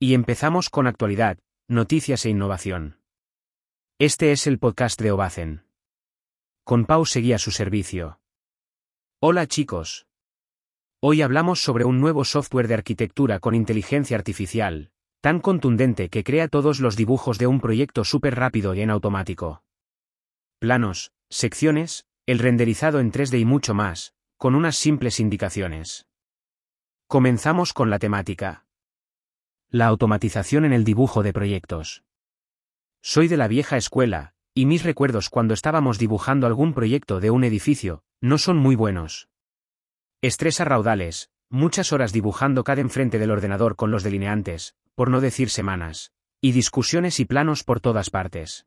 Y empezamos con actualidad, noticias e innovación. Este es el podcast de Obacen. Con Pau seguía su servicio. Hola chicos. Hoy hablamos sobre un nuevo software de arquitectura con inteligencia artificial, tan contundente que crea todos los dibujos de un proyecto súper rápido y en automático. Planos, secciones, el renderizado en 3D y mucho más, con unas simples indicaciones. Comenzamos con la temática. La automatización en el dibujo de proyectos. Soy de la vieja escuela, y mis recuerdos cuando estábamos dibujando algún proyecto de un edificio, no son muy buenos. Estrés a raudales, muchas horas dibujando cada enfrente del ordenador con los delineantes, por no decir semanas, y discusiones y planos por todas partes.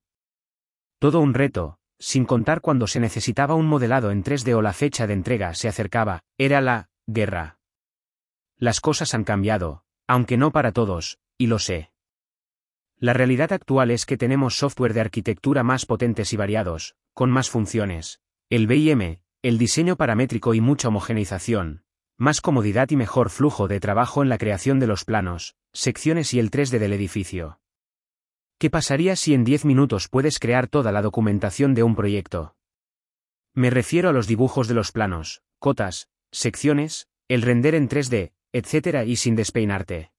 Todo un reto, sin contar cuando se necesitaba un modelado en 3D o la fecha de entrega se acercaba, era la guerra. Las cosas han cambiado, aunque no para todos, y lo sé. La realidad actual es que tenemos software de arquitectura más potentes y variados, con más funciones, el BIM, el diseño paramétrico y mucha homogeneización, más comodidad y mejor flujo de trabajo en la creación de los planos, secciones y el 3D del edificio. ¿Qué pasaría si en 10 minutos puedes crear toda la documentación de un proyecto? Me refiero a los dibujos de los planos, cotas, secciones, el render en 3D, etc. y sin despeinarte.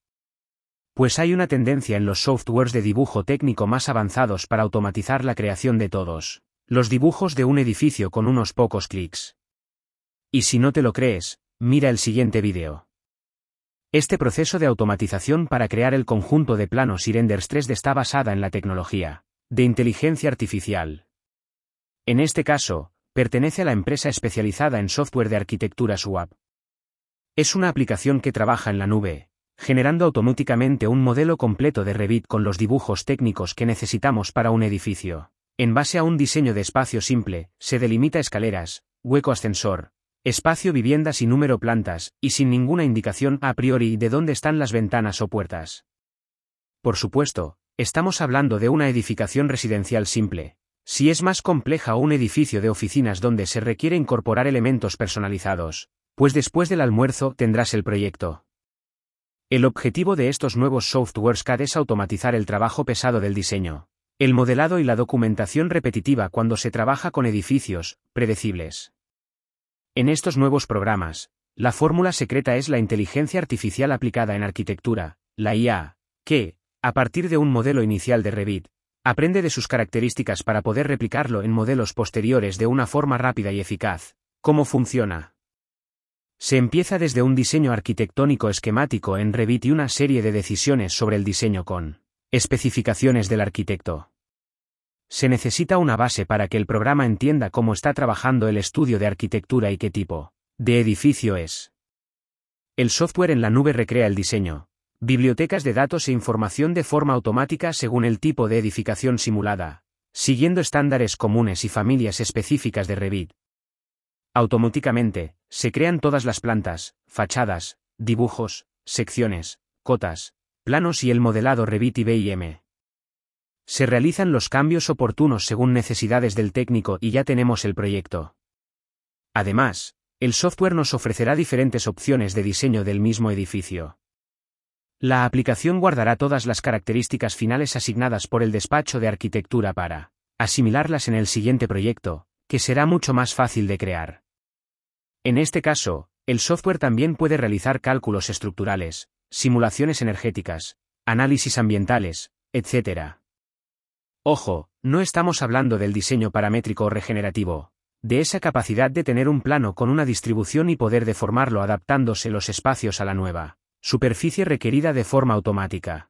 Pues hay una tendencia en los softwares de dibujo técnico más avanzados para automatizar la creación de todos, los dibujos de un edificio con unos pocos clics. Y si no te lo crees, mira el siguiente vídeo. Este proceso de automatización para crear el conjunto de planos y renders 3D está basada en la tecnología de inteligencia artificial. En este caso, pertenece a la empresa especializada en software de arquitectura SWAP. Es una aplicación que trabaja en la nube, generando automáticamente un modelo completo de Revit con los dibujos técnicos que necesitamos para un edificio. En base a un diseño de espacio simple, se delimita escaleras, hueco ascensor, Espacio viviendas y número plantas, y sin ninguna indicación a priori de dónde están las ventanas o puertas. Por supuesto, estamos hablando de una edificación residencial simple. Si es más compleja un edificio de oficinas donde se requiere incorporar elementos personalizados, pues después del almuerzo tendrás el proyecto. El objetivo de estos nuevos softwares CAD es automatizar el trabajo pesado del diseño, el modelado y la documentación repetitiva cuando se trabaja con edificios, predecibles. En estos nuevos programas, la fórmula secreta es la inteligencia artificial aplicada en arquitectura, la IA, que, a partir de un modelo inicial de Revit, aprende de sus características para poder replicarlo en modelos posteriores de una forma rápida y eficaz. ¿Cómo funciona? Se empieza desde un diseño arquitectónico esquemático en Revit y una serie de decisiones sobre el diseño con especificaciones del arquitecto. Se necesita una base para que el programa entienda cómo está trabajando el estudio de arquitectura y qué tipo de edificio es. El software en la nube recrea el diseño, bibliotecas de datos e información de forma automática según el tipo de edificación simulada, siguiendo estándares comunes y familias específicas de Revit. Automáticamente, se crean todas las plantas, fachadas, dibujos, secciones, cotas, planos y el modelado Revit y BIM. Se realizan los cambios oportunos según necesidades del técnico y ya tenemos el proyecto. Además, el software nos ofrecerá diferentes opciones de diseño del mismo edificio. La aplicación guardará todas las características finales asignadas por el despacho de arquitectura para asimilarlas en el siguiente proyecto, que será mucho más fácil de crear. En este caso, el software también puede realizar cálculos estructurales, simulaciones energéticas, análisis ambientales, etc. Ojo, no estamos hablando del diseño paramétrico o regenerativo, de esa capacidad de tener un plano con una distribución y poder deformarlo adaptándose los espacios a la nueva superficie requerida de forma automática.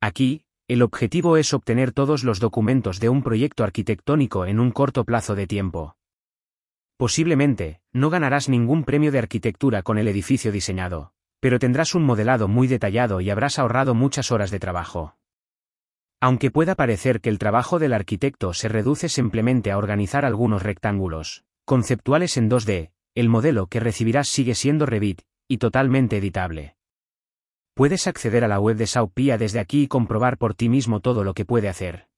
Aquí, el objetivo es obtener todos los documentos de un proyecto arquitectónico en un corto plazo de tiempo. Posiblemente, no ganarás ningún premio de arquitectura con el edificio diseñado, pero tendrás un modelado muy detallado y habrás ahorrado muchas horas de trabajo. Aunque pueda parecer que el trabajo del arquitecto se reduce simplemente a organizar algunos rectángulos conceptuales en 2D, el modelo que recibirás sigue siendo Revit, y totalmente editable. Puedes acceder a la web de Saupia desde aquí y comprobar por ti mismo todo lo que puede hacer.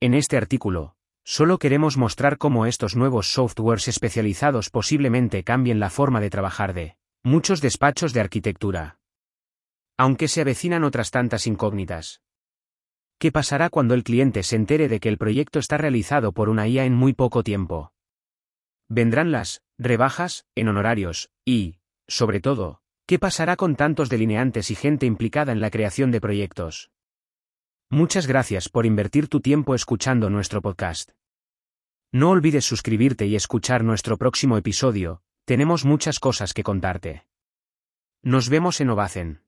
En este artículo, solo queremos mostrar cómo estos nuevos softwares especializados posiblemente cambien la forma de trabajar de muchos despachos de arquitectura. Aunque se avecinan otras tantas incógnitas. ¿Qué pasará cuando el cliente se entere de que el proyecto está realizado por una IA en muy poco tiempo? Vendrán las rebajas en honorarios y, sobre todo, ¿qué pasará con tantos delineantes y gente implicada en la creación de proyectos? Muchas gracias por invertir tu tiempo escuchando nuestro podcast. No olvides suscribirte y escuchar nuestro próximo episodio, tenemos muchas cosas que contarte. Nos vemos en Ovacen.